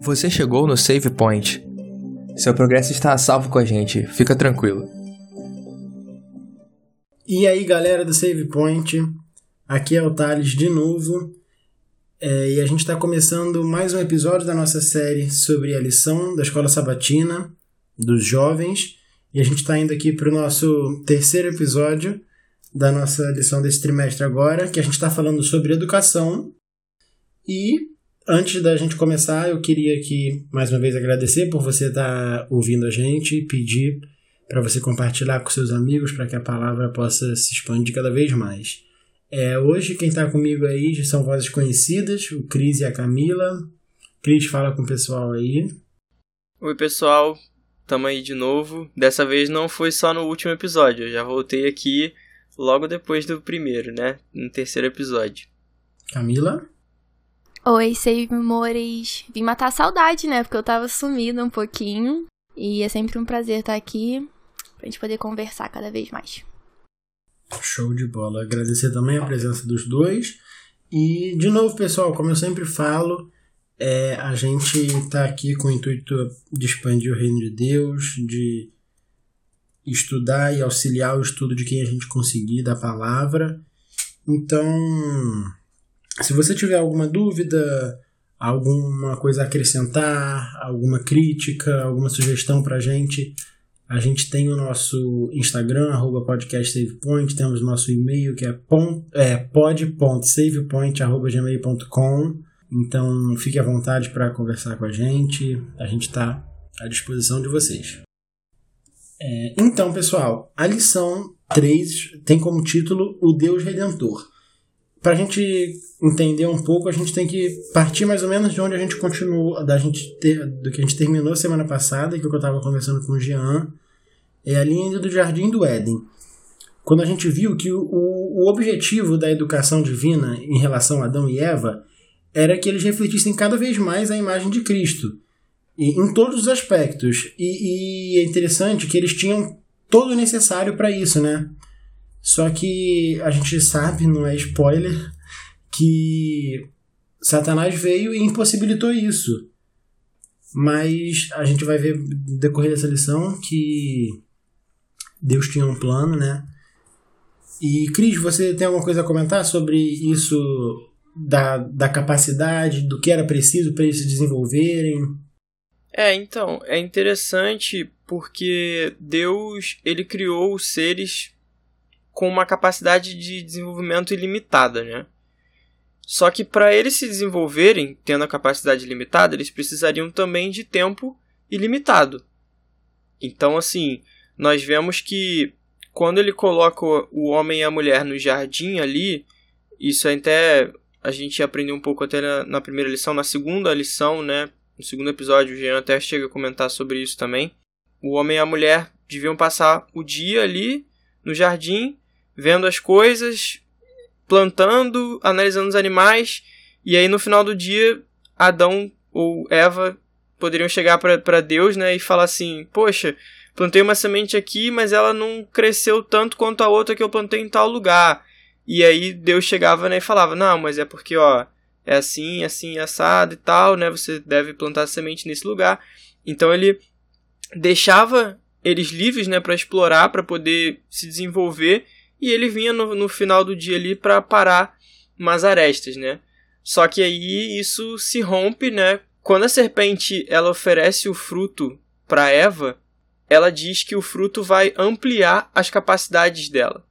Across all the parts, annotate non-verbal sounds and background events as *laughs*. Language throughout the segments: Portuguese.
Você chegou no Save Point. Seu progresso está a salvo com a gente, fica tranquilo. E aí galera do Save Point, aqui é o Thales de novo. É, e a gente está começando mais um episódio da nossa série sobre a lição da escola sabatina dos jovens. E a gente está indo aqui para o nosso terceiro episódio da nossa lição desse trimestre agora, que a gente está falando sobre educação. E antes da gente começar, eu queria aqui mais uma vez agradecer por você estar tá ouvindo a gente e pedir para você compartilhar com seus amigos para que a palavra possa se expandir cada vez mais. É, hoje quem está comigo aí são vozes conhecidas, o Cris e a Camila. Cris, fala com o pessoal aí. Oi pessoal, tamo aí de novo. Dessa vez não foi só no último episódio, eu já voltei aqui logo depois do primeiro, né? No terceiro episódio. Camila? Oi, Save Memores. Vim matar a saudade, né? Porque eu tava sumida um pouquinho. E é sempre um prazer estar aqui pra gente poder conversar cada vez mais. Show de bola. Agradecer também a presença dos dois. E, de novo, pessoal, como eu sempre falo, é, a gente está aqui com o intuito de expandir o reino de Deus, de estudar e auxiliar o estudo de quem a gente conseguir da palavra. Então, se você tiver alguma dúvida, alguma coisa a acrescentar, alguma crítica, alguma sugestão para a gente, a gente tem o nosso Instagram, arroba podcastsavepoint, temos nosso e-mail que é, é pod.savepoint.gmail.com Então fique à vontade para conversar com a gente, a gente está à disposição de vocês. É, então, pessoal, a lição 3 tem como título O Deus Redentor. Para a gente entender um pouco, a gente tem que partir mais ou menos de onde a gente continua, da gente ter, do que a gente terminou semana passada, que é eu estava conversando com o Jean, é a linha do Jardim do Éden. Quando a gente viu que o, o objetivo da educação divina em relação a Adão e Eva era que eles refletissem cada vez mais a imagem de Cristo. E, em todos os aspectos. E, e é interessante que eles tinham todo o necessário para isso, né? Só que a gente sabe, não é spoiler, que Satanás veio e impossibilitou isso. Mas a gente vai ver no decorrer dessa lição que Deus tinha um plano, né? E Cris, você tem alguma coisa a comentar sobre isso da, da capacidade, do que era preciso para eles se desenvolverem? É, então, é interessante porque Deus, ele criou os seres com uma capacidade de desenvolvimento ilimitada, né? Só que para eles se desenvolverem, tendo a capacidade limitada, eles precisariam também de tempo ilimitado. Então, assim, nós vemos que quando ele coloca o homem e a mulher no jardim ali, isso até a gente aprendeu um pouco até na, primeira lição, na segunda lição, né? No segundo episódio, o Jean até chega a comentar sobre isso também. O homem e a mulher deviam passar o dia ali no jardim, vendo as coisas, plantando, analisando os animais, e aí no final do dia, Adão ou Eva poderiam chegar para Deus né, e falar assim: Poxa, plantei uma semente aqui, mas ela não cresceu tanto quanto a outra que eu plantei em tal lugar. E aí Deus chegava né, e falava: Não, mas é porque ó, é assim, assim, assado e tal, né? Você deve plantar semente nesse lugar. Então ele deixava eles livres, né, para explorar, para poder se desenvolver, e ele vinha no, no final do dia ali para parar umas arestas, né? Só que aí isso se rompe, né? Quando a serpente ela oferece o fruto para Eva, ela diz que o fruto vai ampliar as capacidades dela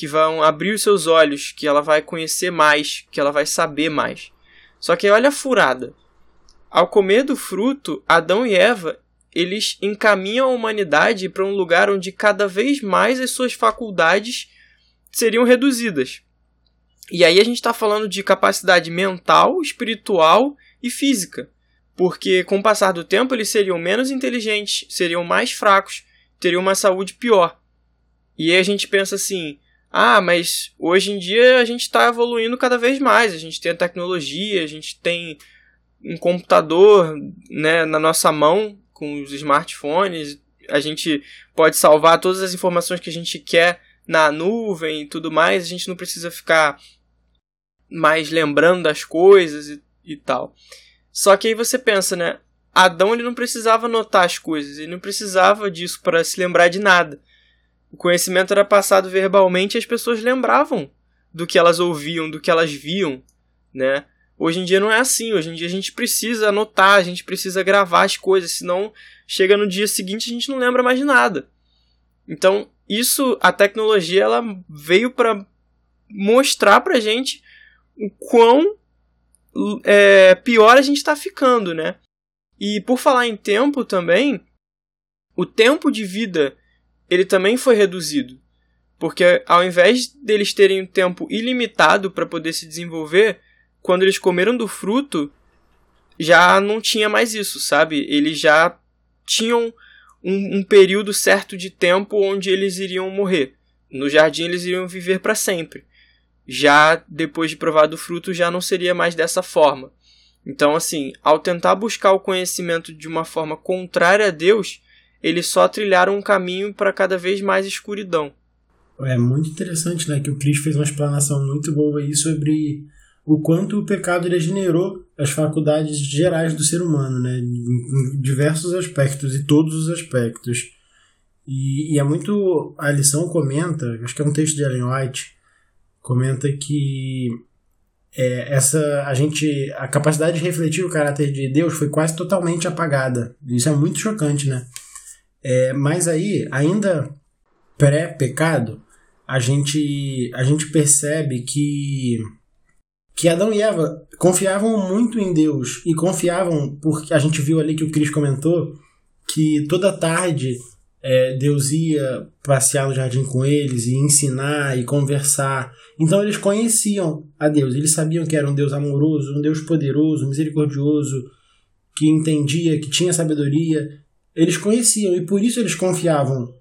que vão abrir os seus olhos, que ela vai conhecer mais, que ela vai saber mais. Só que olha a furada. Ao comer do fruto, Adão e Eva, eles encaminham a humanidade para um lugar onde cada vez mais as suas faculdades seriam reduzidas. E aí a gente está falando de capacidade mental, espiritual e física. Porque com o passar do tempo eles seriam menos inteligentes, seriam mais fracos, teriam uma saúde pior. E aí a gente pensa assim: ah, mas hoje em dia a gente está evoluindo cada vez mais. A gente tem a tecnologia, a gente tem um computador né, na nossa mão com os smartphones. A gente pode salvar todas as informações que a gente quer na nuvem e tudo mais. A gente não precisa ficar mais lembrando das coisas e, e tal. Só que aí você pensa, né? Adão ele não precisava notar as coisas, ele não precisava disso para se lembrar de nada. O conhecimento era passado verbalmente e as pessoas lembravam do que elas ouviam, do que elas viam, né? Hoje em dia não é assim, hoje em dia a gente precisa anotar, a gente precisa gravar as coisas, senão chega no dia seguinte a gente não lembra mais de nada. Então, isso, a tecnologia, ela veio para mostrar pra gente o quão é, pior a gente está ficando, né? E por falar em tempo também, o tempo de vida ele também foi reduzido. Porque ao invés deles terem um tempo ilimitado para poder se desenvolver, quando eles comeram do fruto, já não tinha mais isso, sabe? Eles já tinham um, um período certo de tempo onde eles iriam morrer. No jardim eles iriam viver para sempre. Já depois de provar do fruto, já não seria mais dessa forma. Então, assim, ao tentar buscar o conhecimento de uma forma contrária a Deus, eles só trilharam um caminho para cada vez mais escuridão. É muito interessante, né, que o Cris fez uma explanação muito boa aí sobre o quanto o pecado degenerou as faculdades gerais do ser humano, né, em diversos aspectos e todos os aspectos. E, e é muito a lição comenta, acho que é um texto de Ellen White, comenta que é, essa a gente a capacidade de refletir o caráter de Deus foi quase totalmente apagada. Isso é muito chocante, né? É, mas aí, ainda pré-pecado, a gente, a gente percebe que, que Adão e Eva confiavam muito em Deus e confiavam, porque a gente viu ali que o Cris comentou, que toda tarde é, Deus ia passear no jardim com eles e ensinar e conversar. Então eles conheciam a Deus, eles sabiam que era um Deus amoroso, um Deus poderoso, misericordioso, que entendia, que tinha sabedoria. Eles conheciam e por isso eles confiavam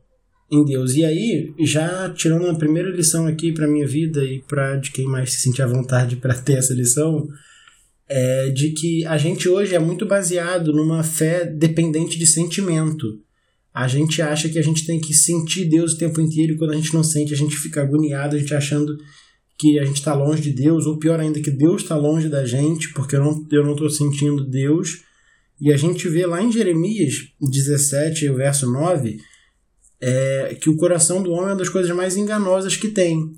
em Deus. E aí, já tirando a primeira lição aqui para minha vida e para de quem mais se sentir à vontade para ter essa lição, é de que a gente hoje é muito baseado numa fé dependente de sentimento. A gente acha que a gente tem que sentir Deus o tempo inteiro e quando a gente não sente, a gente fica agoniado, a gente achando que a gente está longe de Deus, ou pior ainda, que Deus está longe da gente, porque eu não estou sentindo Deus. E a gente vê lá em Jeremias 17, verso 9, é, que o coração do homem é uma das coisas mais enganosas que tem.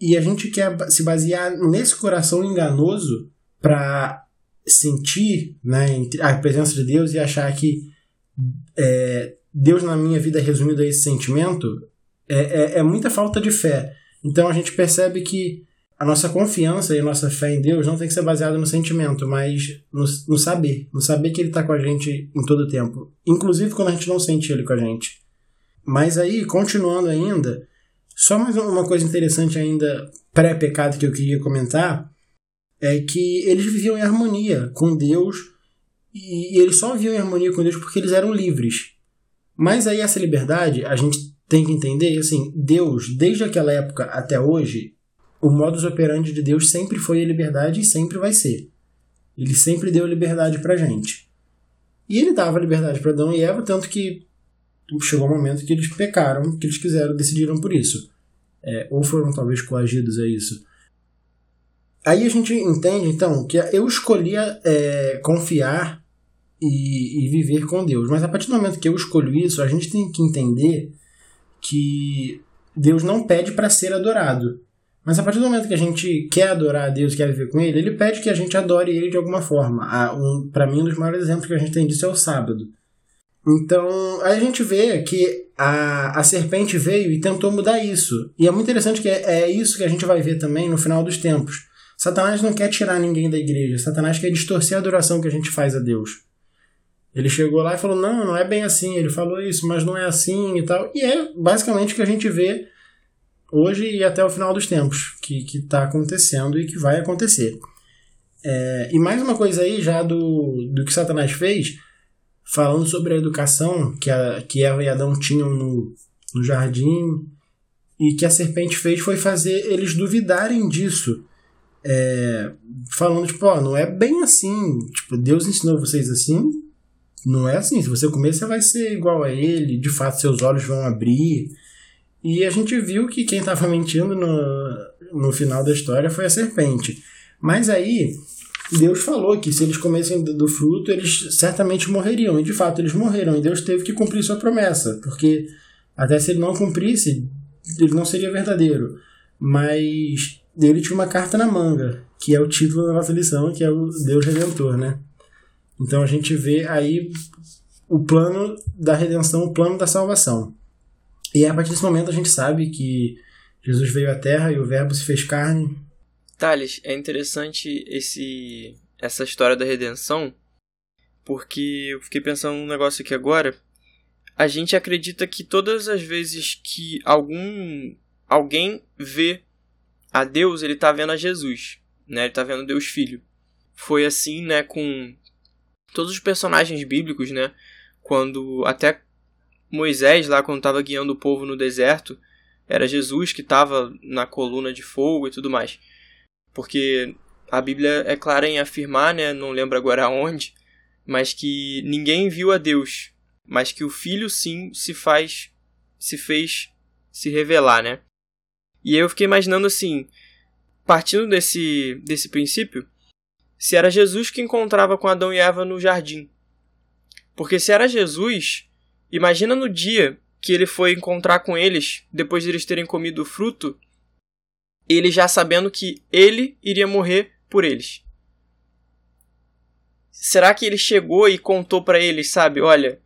E a gente quer se basear nesse coração enganoso para sentir né, a presença de Deus e achar que é, Deus na minha vida resumido a esse sentimento é, é, é muita falta de fé. Então a gente percebe que a nossa confiança e a nossa fé em Deus não tem que ser baseada no sentimento, mas no, no saber. No saber que Ele está com a gente em todo o tempo. Inclusive quando a gente não sente Ele com a gente. Mas aí, continuando ainda, só mais uma coisa interessante ainda, pré-pecado que eu queria comentar, é que eles viviam em harmonia com Deus e, eles só viviam em harmonia com Deus porque eles eram livres. Mas aí essa liberdade, a gente tem que entender, assim, Deus, desde aquela época até hoje, o modus operandi de Deus sempre foi a liberdade e sempre vai ser. Ele sempre deu liberdade pra gente. E ele dava liberdade para Adão e Eva, tanto que chegou um momento que eles pecaram, que eles quiseram, decidiram por isso. É, ou foram talvez coagidos a isso. Aí a gente entende, então, que eu escolhia é, confiar e, e, viver com Deus. Mas a partir do momento que eu escolho isso, a gente tem que entender que Deus não pede para ser adorado. Mas a partir do momento que a gente quer adorar a Deus, quer viver com Ele, Ele pede que a gente adore Ele de alguma forma. Um, Para mim, um dos maiores exemplos que a gente tem disso é o sábado. Então, aí a gente vê que a, a serpente veio e tentou mudar isso. E é muito interessante que é, é isso que a gente vai ver também no final dos tempos. Satanás não quer tirar ninguém da igreja. Satanás quer distorcer a adoração que a gente faz a Deus. Ele chegou lá e falou: não, não é bem assim. Ele falou isso, mas não é assim e tal. E é basicamente o que a gente vê hoje e até o final dos tempos, que está acontecendo e que vai acontecer. É, e mais uma coisa aí, já do, do que Satanás fez, falando sobre a educação que, a, que Eva e Adão tinham no, no jardim, e que a serpente fez foi fazer eles duvidarem disso. É, falando, tipo, ó, não é bem assim. Tipo, Deus ensinou vocês assim. Não é assim. Se você comer, você vai ser igual a ele. De fato, seus olhos vão abrir. E a gente viu que quem estava mentindo no, no final da história foi a serpente. Mas aí, Deus falou que se eles comessem do fruto, eles certamente morreriam. E de fato, eles morreram. E Deus teve que cumprir sua promessa. Porque até se ele não cumprisse, ele não seria verdadeiro. Mas ele tinha uma carta na manga, que é o título da nossa lição, que é o Deus Redentor, né? Então a gente vê aí o plano da redenção, o plano da salvação. E a partir desse momento a gente sabe que Jesus veio à Terra e o Verbo se fez carne. Thales, é interessante esse essa história da redenção, porque eu fiquei pensando num negócio aqui agora. A gente acredita que todas as vezes que algum alguém vê a Deus, ele está vendo a Jesus, né? Ele está vendo Deus Filho. Foi assim, né, com todos os personagens bíblicos, né? Quando até Moisés lá quando estava guiando o povo no deserto, era Jesus que estava na coluna de fogo e tudo mais. Porque a Bíblia é clara em afirmar, né, não lembro agora aonde, mas que ninguém viu a Deus, mas que o Filho sim se faz se fez se revelar, né? E aí eu fiquei imaginando assim, partindo desse, desse princípio, se era Jesus que encontrava com Adão e Eva no jardim. Porque se era Jesus, imagina no dia que ele foi encontrar com eles, depois de eles terem comido o fruto, ele já sabendo que ele iria morrer por eles. Será que ele chegou e contou para eles, sabe, olha,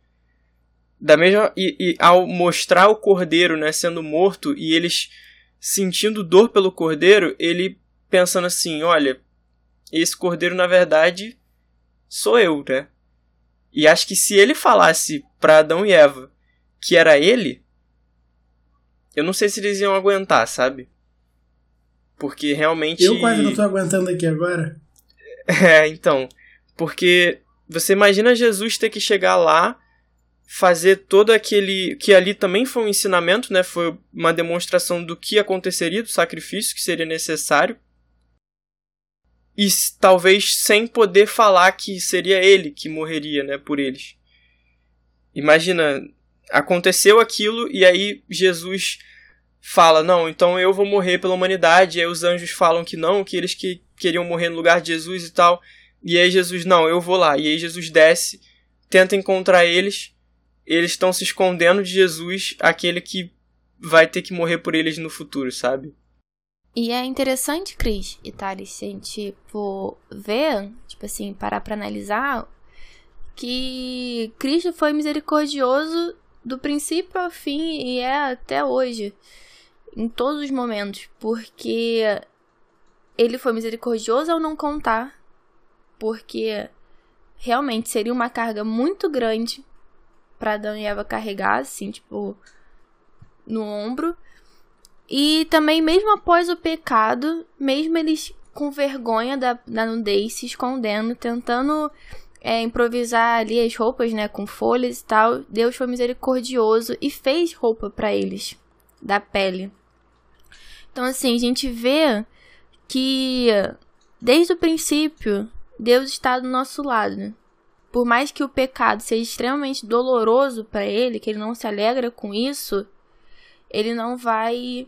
da mesma e, e, ao mostrar o cordeiro, né, sendo morto e eles sentindo dor pelo cordeiro, ele pensando assim: olha, esse cordeiro na verdade sou eu, né? E acho que se ele falasse para Adão e Eva que era ele, eu não sei se eles iam aguentar, sabe? Porque realmente. Eu quase não tô aguentando aqui agora. *laughs* É, então. Porque você imagina Jesus ter que chegar lá fazer todo aquele que ali também foi um ensinamento, né? Foi uma demonstração do que aconteceria, do sacrifício que seria necessário. E talvez sem poder falar que seria ele que morreria, né, por eles. Imagina, aconteceu aquilo e aí Jesus fala: "Não, então eu vou morrer pela humanidade". E aí os anjos falam que não, que eles que queriam morrer no lugar de Jesus e tal. E aí Jesus: "Não, eu vou lá". E aí Jesus desce, tenta encontrar eles eles estão se escondendo de Jesus, aquele que vai ter que morrer por eles no futuro, sabe? E é interessante, Cris e Thales, se a gente for ver, tipo assim, parar pra analisar, que Cristo foi misericordioso do princípio ao fim e é até hoje, em todos os momentos, porque ele foi misericordioso ao não contar, porque realmente seria uma carga muito grande para Adão e Eva carregar, assim, tipo, no ombro. E também, mesmo após o pecado, mesmo eles com vergonha da, da nudez, se escondendo, tentando é, improvisar ali as roupas, né, com folhas e tal, Deus foi misericordioso e fez roupa para eles, da pele. Então, assim, a gente vê que desde o princípio Deus está do nosso lado por mais que o pecado seja extremamente doloroso para ele, que ele não se alegra com isso, ele não vai,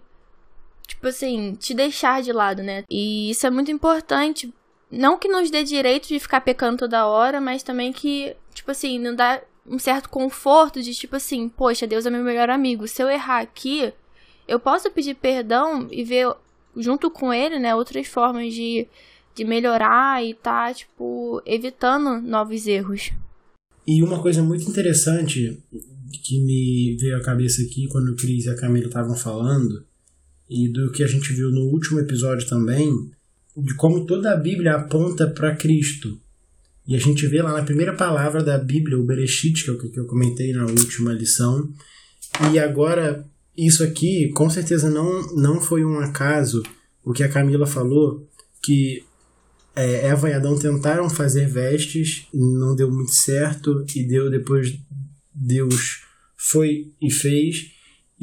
tipo assim, te deixar de lado, né? E isso é muito importante. Não que nos dê direito de ficar pecando toda hora, mas também que, tipo assim, não dá um certo conforto de, tipo assim, poxa, Deus é meu melhor amigo. Se eu errar aqui, eu posso pedir perdão e ver junto com ele, né, outras formas de de melhorar e tá, tipo, evitando novos erros. E uma coisa muito interessante que me veio à cabeça aqui quando o Cris e a Camila estavam falando, e do que a gente viu no último episódio também, de como toda a Bíblia aponta para Cristo. E a gente vê lá na primeira palavra da Bíblia, o Bereshit, que é o que eu comentei na última lição. E agora, isso aqui, com certeza não, não foi um acaso o que a Camila falou, que é, Eva e Adão tentaram fazer vestes, não deu muito certo, e deu depois Deus foi e fez.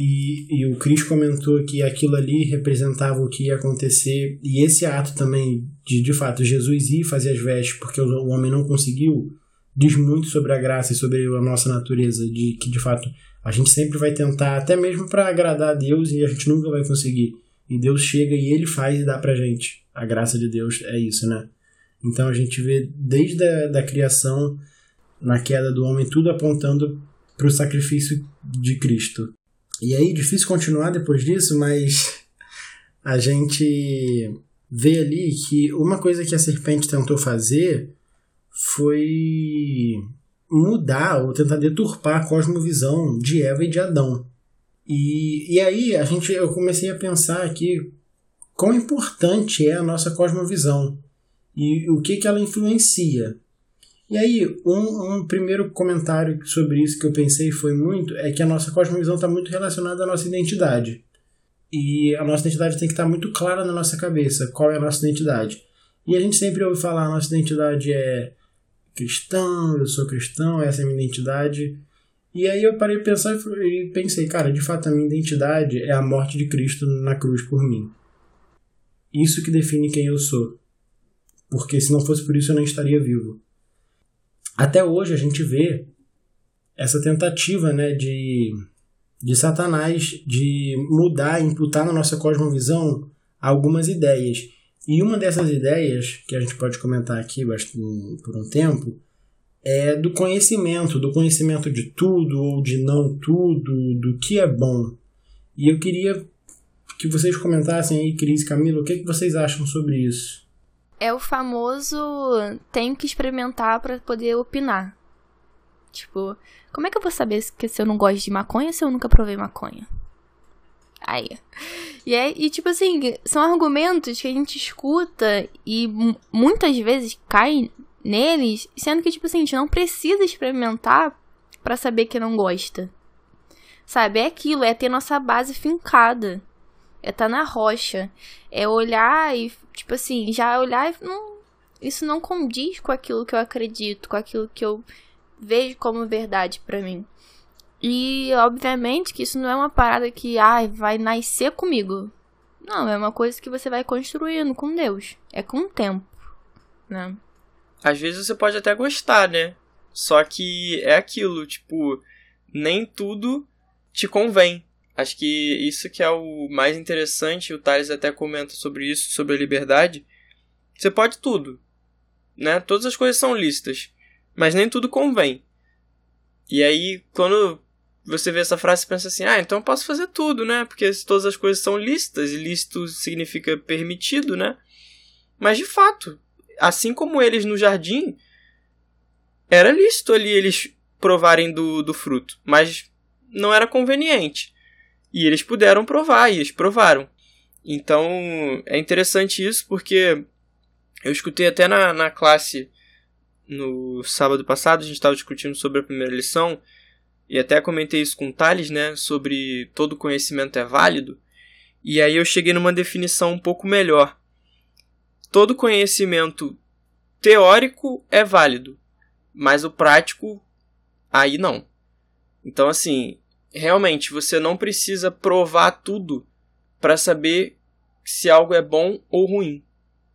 E, e o Cris comentou que aquilo ali representava o que ia acontecer, e esse ato também de de fato Jesus ir fazer as vestes porque o homem não conseguiu, diz muito sobre a graça e sobre a nossa natureza, de que de fato A gente sempre vai tentar, até mesmo para agradar a Deus, e a gente nunca vai conseguir. E Deus chega e ele faz e dá pra gente. A graça de Deus é isso, né? Então a gente vê desde a da criação, na queda do homem, tudo apontando para o sacrifício de Cristo. E aí, difícil continuar depois disso, mas a gente vê ali que uma coisa que a serpente tentou fazer foi mudar ou tentar deturpar a cosmovisão de Eva e de Adão. E, e aí a gente, eu comecei a pensar aqui quão importante é a nossa cosmovisão e o que, que ela influencia. E aí, um, um primeiro comentário sobre isso que eu pensei foi muito é que a nossa cosmovisão está muito relacionada à nossa identidade. E a nossa identidade tem que estar tá muito clara na nossa cabeça, qual é a nossa identidade. E a gente sempre ouve falar, a nossa identidade é cristão, eu sou cristão, essa é a minha identidade. E aí eu parei de pensar e pensei, cara, de fato a minha identidade é a morte de Cristo na cruz por mim. Isso que define quem eu sou. Porque se não fosse por isso eu não estaria vivo. Até hoje a gente vê essa tentativa né, de, de Satanás de mudar, imputar na nossa cosmovisão algumas ideias. E uma dessas ideias, que a gente pode comentar aqui por um tempo, é do conhecimento, do conhecimento de tudo ou de não tudo, do que é bom. E eu queria que vocês comentassem aí, Cris Camila, o que, é que vocês acham sobre isso? É o famoso tenho que experimentar para poder opinar. Tipo, como é que eu vou saber se, se eu não gosto de maconha se eu nunca provei maconha? Aí. E, é, e tipo assim, são argumentos que a gente escuta e muitas vezes cai neles, sendo que, tipo assim, a gente não precisa experimentar para saber que não gosta. Sabe? É aquilo, é ter nossa base fincada. É tá na rocha. É olhar e, tipo assim, já olhar e. Não, isso não condiz com aquilo que eu acredito, com aquilo que eu vejo como verdade para mim. E, obviamente, que isso não é uma parada que, ai, vai nascer comigo. Não, é uma coisa que você vai construindo com Deus. É com o tempo, né? Às vezes você pode até gostar, né? Só que é aquilo, tipo, nem tudo te convém. Acho que isso que é o mais interessante, o Thales até comenta sobre isso, sobre a liberdade. Você pode tudo, né? Todas as coisas são listas, mas nem tudo convém. E aí, quando você vê essa frase, pensa assim: ah, então eu posso fazer tudo, né? Porque todas as coisas são listas, e listo significa permitido, né? Mas de fato, assim como eles no jardim, era lícito ali eles provarem do, do fruto, mas não era conveniente. E eles puderam provar, e eles provaram. Então é interessante isso porque eu escutei até na, na classe no sábado passado, a gente estava discutindo sobre a primeira lição, e até comentei isso com o Thales, né, sobre todo conhecimento é válido. E aí eu cheguei numa definição um pouco melhor. Todo conhecimento teórico é válido, mas o prático aí não. Então assim, realmente você não precisa provar tudo para saber se algo é bom ou ruim,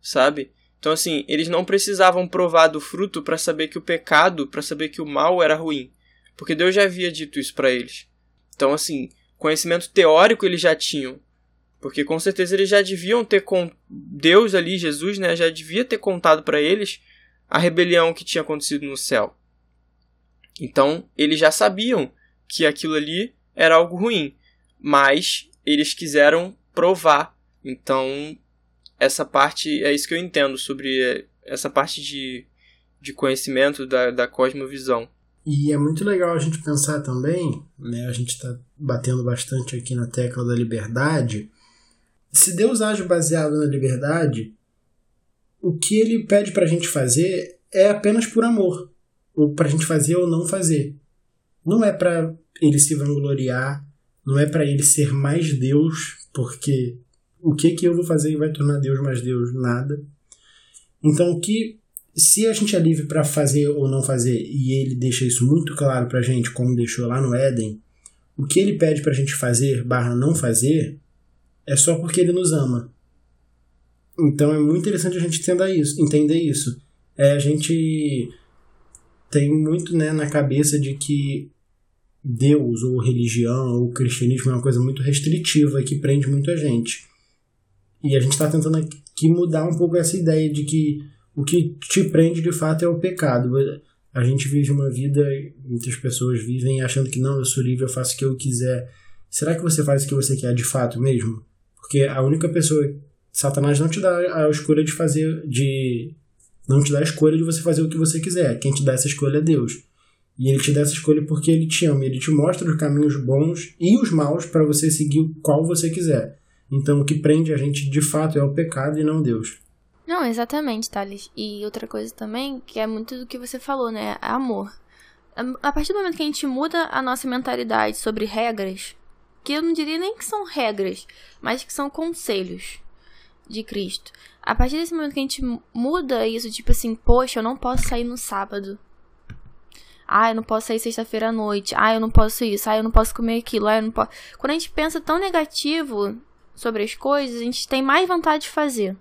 sabe? Então assim, eles não precisavam provar do fruto para saber que o pecado, para saber que o mal era ruim, porque Deus já havia dito isso para eles. Então assim, conhecimento teórico eles já tinham, porque com certeza eles já deviam ter com Deus ali, Jesus, né, já devia ter contado para eles a rebelião que tinha acontecido no céu. Então, eles já sabiam que aquilo ali era algo ruim, mas eles quiseram provar. Então, essa parte é isso que eu entendo sobre essa parte de, de conhecimento da, da cosmovisão. E é muito legal a gente pensar também, né? A gente está batendo bastante aqui na tecla da liberdade. Se Deus age baseado na liberdade, o que ele pede para a gente fazer é apenas por amor, ou para a gente fazer ou não fazer. Não é para ele se vangloriar, não é para ele ser mais Deus, porque o que que eu vou fazer e vai tornar Deus mais Deus? Nada. Então, o que se a gente é livre para fazer ou não fazer, e ele deixa isso muito claro para a gente, como deixou lá no Éden, o que ele pede para a gente fazer barra não fazer é só porque ele nos ama. Então é muito interessante a gente entender isso. Entender isso. É, a gente tem muito né, na cabeça de que Deus ou religião ou cristianismo é uma coisa muito restritiva que prende muita gente. E a gente está tentando aqui mudar um pouco essa ideia de que o que te prende de fato é o pecado. A gente vive uma vida, muitas pessoas vivem achando que não, eu sou livre, eu faço o que eu quiser. Será que você faz o que você quer de fato mesmo? Porque a única pessoa, Satanás não te dá a escolha de fazer, de não te dá a escolha de você fazer o que você quiser. Quem te dá essa escolha é Deus. E ele te dá essa escolha porque ele te ama. Ele te mostra os caminhos bons e os maus para você seguir qual você quiser. Então, o que prende a gente de fato é o pecado e não Deus. Não, exatamente, Thales. E outra coisa também, que é muito do que você falou, né? É amor. A partir do momento que a gente muda a nossa mentalidade sobre regras, que eu não diria nem que são regras, mas que são conselhos de Cristo. A partir desse momento que a gente muda isso, tipo assim, poxa, eu não posso sair no sábado. Ah, eu não posso sair sexta-feira à noite. Ah, eu não posso isso. Ah, eu não posso comer aquilo. Ah, eu não posso. Quando a gente pensa tão negativo sobre as coisas, a gente tem mais vontade de fazer.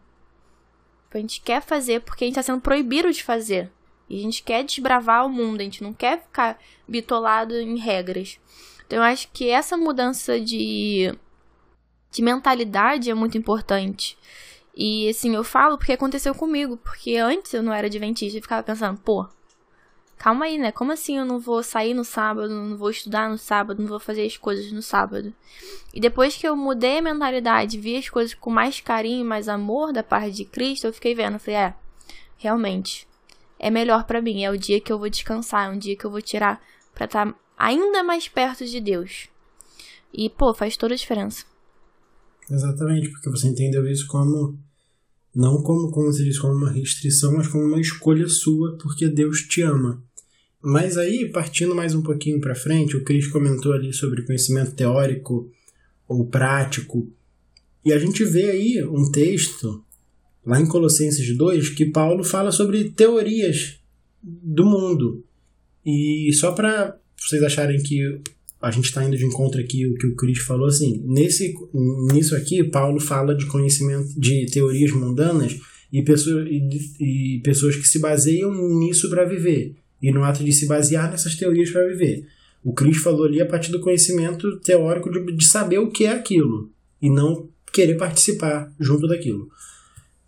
A gente quer fazer porque a gente está sendo proibido de fazer. E a gente quer desbravar o mundo, a gente não quer ficar bitolado em regras. Então eu acho que essa mudança de, de mentalidade é muito importante. E assim, eu falo porque aconteceu comigo, porque antes eu não era adventista e ficava pensando, pô, calma aí, né? Como assim eu não vou sair no sábado, não vou estudar no sábado, não vou fazer as coisas no sábado? E depois que eu mudei a mentalidade, vi as coisas com mais carinho mais amor da parte de Cristo, eu fiquei vendo, falei, é, realmente, é melhor para mim, é o dia que eu vou descansar, é um dia que eu vou tirar para estar tá ainda mais perto de Deus. E, pô, faz toda a diferença. Exatamente, porque você entendeu isso como não como, como diz, como uma restrição, mas como uma escolha sua, porque Deus te ama. Mas aí, partindo mais um pouquinho para frente, o Cris comentou ali sobre conhecimento teórico ou prático. E a gente vê aí um texto, lá em Colossenses 2, que Paulo fala sobre teorias do mundo. E só para vocês acharem que a gente está indo de encontro aqui o que o Cris falou assim nesse nisso aqui Paulo fala de conhecimento de teorias mundanas e pessoas e, e pessoas que se baseiam nisso para viver e no ato de se basear nessas teorias para viver o Cris falou ali a partir do conhecimento teórico de, de saber o que é aquilo e não querer participar junto daquilo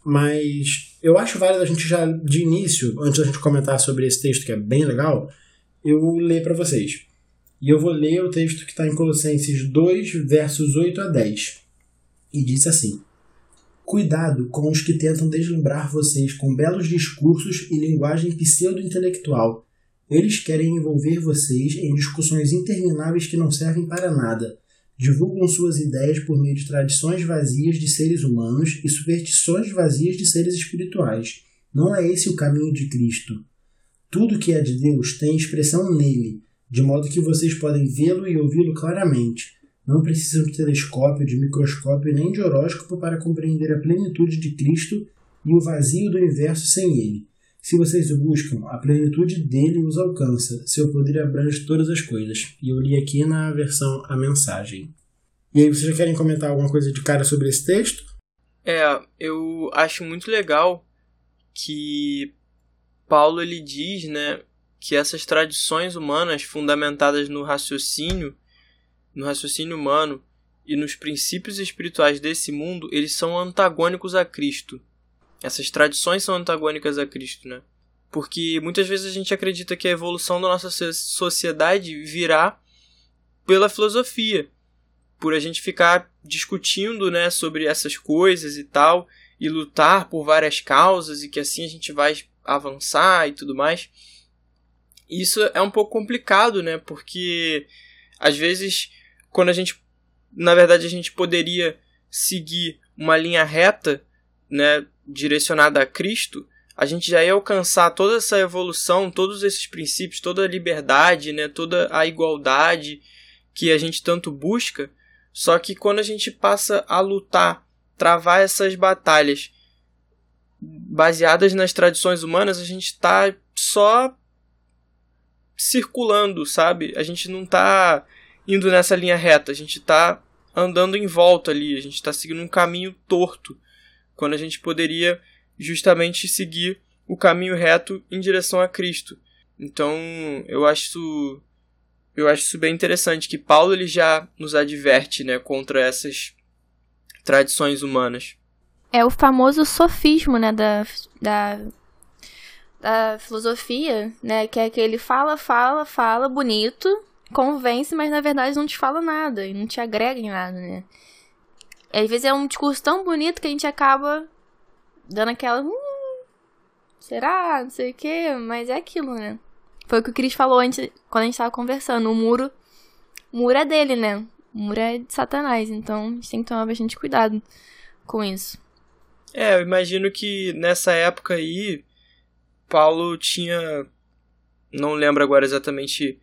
mas eu acho válido a gente já de início antes da gente comentar sobre esse texto que é bem legal eu ler para vocês e eu vou ler o texto que está em Colossenses 2, versos 8 a 10. E diz assim: Cuidado com os que tentam deslumbrar vocês com belos discursos e linguagem pseudo-intelectual. Eles querem envolver vocês em discussões intermináveis que não servem para nada. Divulgam suas ideias por meio de tradições vazias de seres humanos e superstições vazias de seres espirituais. Não é esse o caminho de Cristo. Tudo que é de Deus tem expressão nele de modo que vocês podem vê-lo e ouvi-lo claramente. Não precisam de telescópio, de microscópio nem de horóscopo para compreender a plenitude de Cristo e o vazio do universo sem ele. Se vocês o buscam, a plenitude dele os alcança, seu poder abrange todas as coisas. E eu li aqui na versão A Mensagem. E aí, vocês já querem comentar alguma coisa de cara sobre esse texto? É, eu acho muito legal que Paulo ele diz, né, que essas tradições humanas fundamentadas no raciocínio, no raciocínio humano e nos princípios espirituais desse mundo, eles são antagônicos a Cristo. Essas tradições são antagônicas a Cristo, né? Porque muitas vezes a gente acredita que a evolução da nossa sociedade virá pela filosofia, por a gente ficar discutindo, né, sobre essas coisas e tal, e lutar por várias causas e que assim a gente vai avançar e tudo mais isso é um pouco complicado, né? Porque às vezes, quando a gente. Na verdade, a gente poderia seguir uma linha reta, né? Direcionada a Cristo, a gente já ia alcançar toda essa evolução, todos esses princípios, toda a liberdade, né? Toda a igualdade que a gente tanto busca. Só que quando a gente passa a lutar, travar essas batalhas baseadas nas tradições humanas, a gente está só circulando, sabe? A gente não tá indo nessa linha reta, a gente tá andando em volta ali, a gente tá seguindo um caminho torto, quando a gente poderia justamente seguir o caminho reto em direção a Cristo. Então, eu acho eu acho isso bem interessante que Paulo ele já nos adverte, né, contra essas tradições humanas. É o famoso sofismo, né, da, da, da filosofia, né, que é que ele fala, fala, fala bonito, convence, mas na verdade não te fala nada e não te agrega em nada, né. E, às vezes é um discurso tão bonito que a gente acaba dando aquela. Hum, será? Não sei o quê, mas é aquilo, né? Foi o que o Cris falou antes, quando a gente tava conversando. O muro. O muro é dele, né? O muro é de Satanás. Então a gente tem que tomar bastante cuidado com isso. É, eu imagino que nessa época aí, Paulo tinha. Não lembro agora exatamente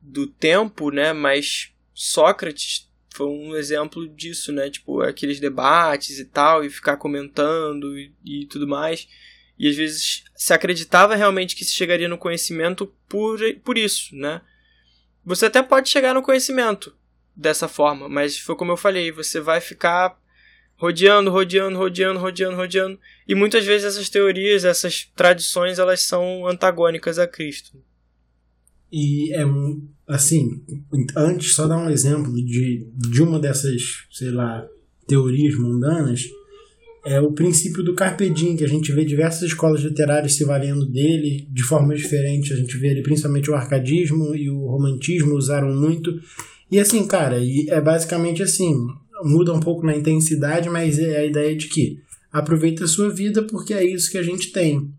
do tempo, né? Mas Sócrates foi um exemplo disso, né? Tipo, aqueles debates e tal, e ficar comentando e, e tudo mais. E às vezes se acreditava realmente que se chegaria no conhecimento por, por isso, né? Você até pode chegar no conhecimento dessa forma, mas foi como eu falei, você vai ficar rodeando, rodeando, rodeando, rodeando, rodeando. E muitas vezes essas teorias, essas tradições, elas são antagônicas a Cristo. E é assim, antes só dar um exemplo de, de uma dessas, sei lá, teorias mundanas, é o princípio do carpe diem, que a gente vê diversas escolas literárias se valendo dele de formas diferentes. A gente vê ele, principalmente o arcadismo e o romantismo usaram muito. E assim, cara, é basicamente assim, muda um pouco na intensidade, mas é a ideia de que aproveita a sua vida porque é isso que a gente tem.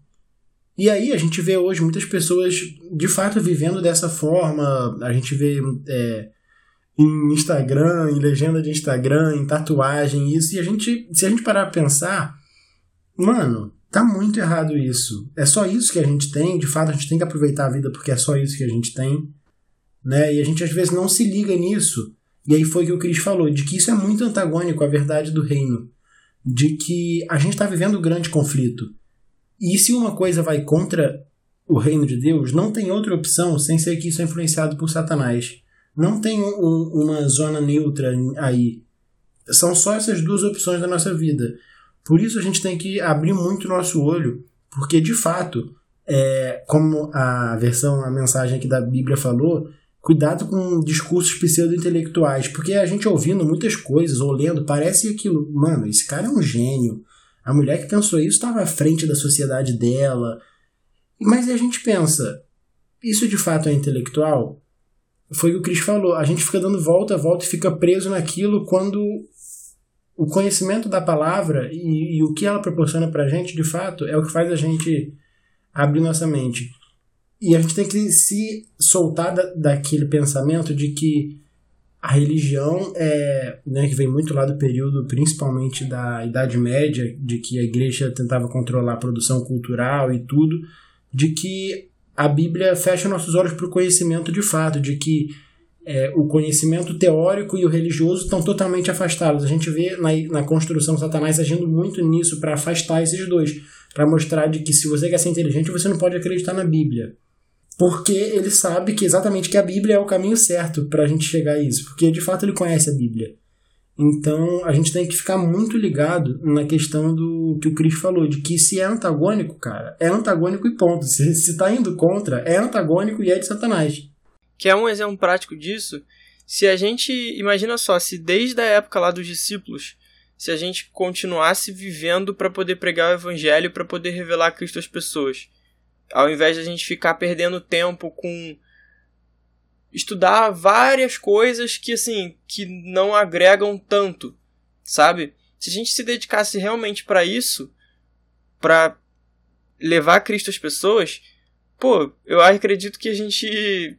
E aí a gente vê hoje muitas pessoas de fato vivendo dessa forma. A gente vê é, em Instagram, em legenda de Instagram, em tatuagem, isso. E a gente, se a gente parar pra pensar, mano, tá muito errado isso. É só isso que a gente tem, de fato a gente tem que aproveitar a vida porque é só isso que a gente tem, né? E a gente às vezes não se liga nisso. E aí foi o que o Cris falou, de que isso é muito antagônico à verdade do reino. De que a gente está vivendo um grande conflito. E se uma coisa vai contra o reino de Deus, não tem outra opção sem ser que isso é influenciado por Satanás. Não tem um, uma zona neutra aí. São só essas duas opções da nossa vida. Por isso a gente tem que abrir muito o nosso olho, porque de fato, é, como a versão, a mensagem aqui da Bíblia falou, cuidado com discursos pseudo-intelectuais, porque a gente ouvindo muitas coisas ou lendo, parece aquilo, mano, esse cara é um gênio. A mulher que pensou isso estava à frente da sociedade dela. Mas a gente pensa, isso de fato é intelectual? foi o que o Cris falou. A gente fica dando volta, volta e fica preso naquilo quando o conhecimento da palavra e, e o que ela proporciona pra gente, de fato, é o que faz a gente abrir nossa mente. E a gente tem que se soltar da, daquele pensamento de que a religião é, né, que vem muito lá do período, principalmente da Idade Média, de que a igreja tentava controlar a produção cultural e tudo, de que a Bíblia fecha nossos olhos para o conhecimento de fato, de que é, o conhecimento teórico e o religioso estão totalmente afastados. A gente vê na, na construção Satanás agindo muito nisso para afastar esses dois, para mostrar de que se você quer ser inteligente, você não pode acreditar na Bíblia. Porque ele sabe que exatamente que a Bíblia é o caminho certo para a gente chegar a isso, porque de fato ele conhece a Bíblia. Então a gente tem que ficar muito ligado na questão do que o Cris falou, de que se é antagônico, cara, é antagônico e ponto. Se, se tá indo contra, é antagônico e é de Satanás. Que é um exemplo prático disso. Se a gente. Imagina só, se desde a época lá dos discípulos, se a gente continuasse vivendo para poder pregar o evangelho, para poder revelar Cristo às pessoas. Ao invés de a gente ficar perdendo tempo com estudar várias coisas que assim que não agregam tanto, sabe? Se a gente se dedicasse realmente para isso, para levar Cristo às pessoas, pô, eu acredito que a gente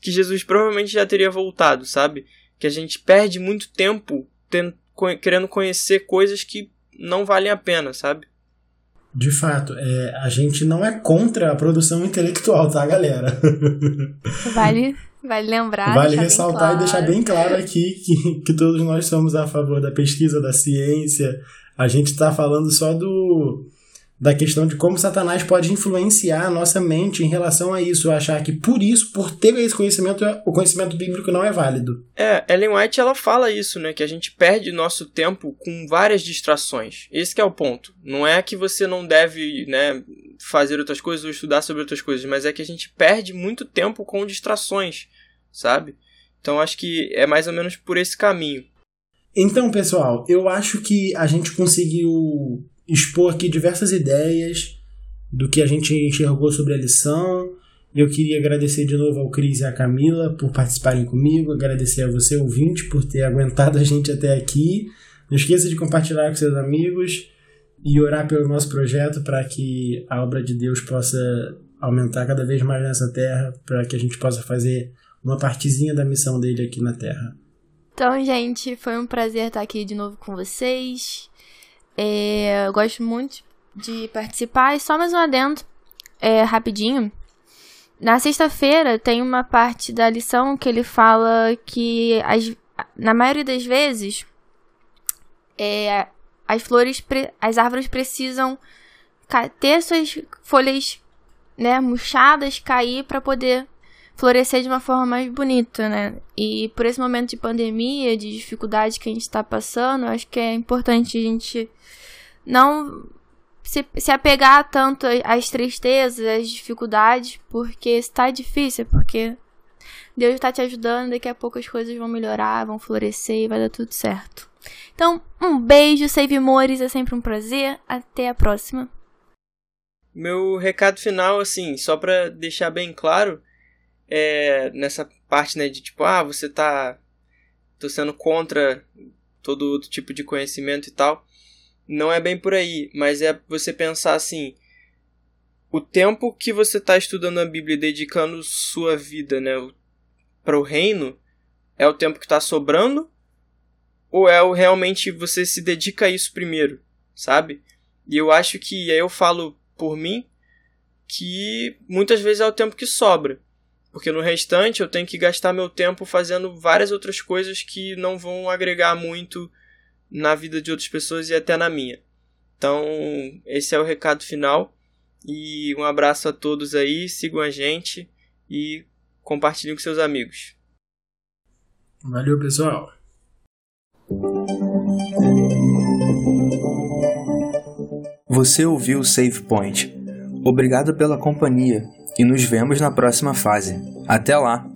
que Jesus provavelmente já teria voltado, sabe? Que a gente perde muito tempo tendo, querendo conhecer coisas que não valem a pena, sabe? De fato, é, a gente não é contra a produção intelectual, tá, galera? *laughs* Vale, vale lembrar. Vale ressaltar claro. e deixar bem claro aqui que, que todos nós somos a favor da pesquisa, da ciência. A gente está falando só do, da questão de como Satanás pode influenciar a nossa mente em relação a isso, achar que por isso, por ter esse conhecimento, o conhecimento bíblico não é válido. É, Ellen White ela fala isso, né, que a gente perde nosso tempo com várias distrações. Esse é o ponto. Não é que você não deve, né, fazer outras coisas ou estudar sobre outras coisas, mas é que a gente perde muito tempo com distrações, sabe? Então acho que é mais ou menos por esse caminho. Então, pessoal, eu acho que a gente conseguiu expor aqui diversas ideias do que a gente enxergou sobre a lição. Eu queria agradecer de novo ao Cris e à Camila por participarem comigo, agradecer a você, ouvinte, por ter aguentado a gente até aqui. Não esqueça de compartilhar com seus amigos e orar pelo nosso projeto para que a obra de Deus possa aumentar cada vez mais nessa terra, para que a gente possa fazer uma partezinha da missão dele aqui na terra. Então, gente, foi um prazer estar aqui de novo com vocês. É, eu gosto muito de participar. E só mais um adendo, é, rapidinho. Na sexta-feira tem uma parte da lição que ele fala que as, na maioria das vezes é, as flores, as árvores precisam ter suas folhas né, murchadas, cair para poder florescer de uma forma mais bonita, né? E por esse momento de pandemia, de dificuldade que a gente está passando, acho que é importante a gente não se, se apegar tanto às tristezas, às dificuldades, porque está difícil, porque Deus está te ajudando, daqui a pouco as coisas vão melhorar, vão florescer e vai dar tudo certo. Então, um beijo, Save Mores, é sempre um prazer. Até a próxima. Meu recado final, assim, só para deixar bem claro, é nessa parte, né, de tipo, ah, você tá tô sendo contra todo outro tipo de conhecimento e tal. Não é bem por aí, mas é você pensar assim, o tempo que você está estudando a Bíblia e dedicando sua vida, né, para o reino, é o tempo que está sobrando ou é o realmente você se dedica a isso primeiro, sabe? E eu acho que aí eu falo por mim que muitas vezes é o tempo que sobra. Porque no restante eu tenho que gastar meu tempo fazendo várias outras coisas que não vão agregar muito na vida de outras pessoas e até na minha. Então, esse é o recado final. E um abraço a todos aí, sigam a gente e compartilhem com seus amigos. Valeu, pessoal! Você ouviu o Save Point. Obrigado pela companhia e nos vemos na próxima fase. Até lá!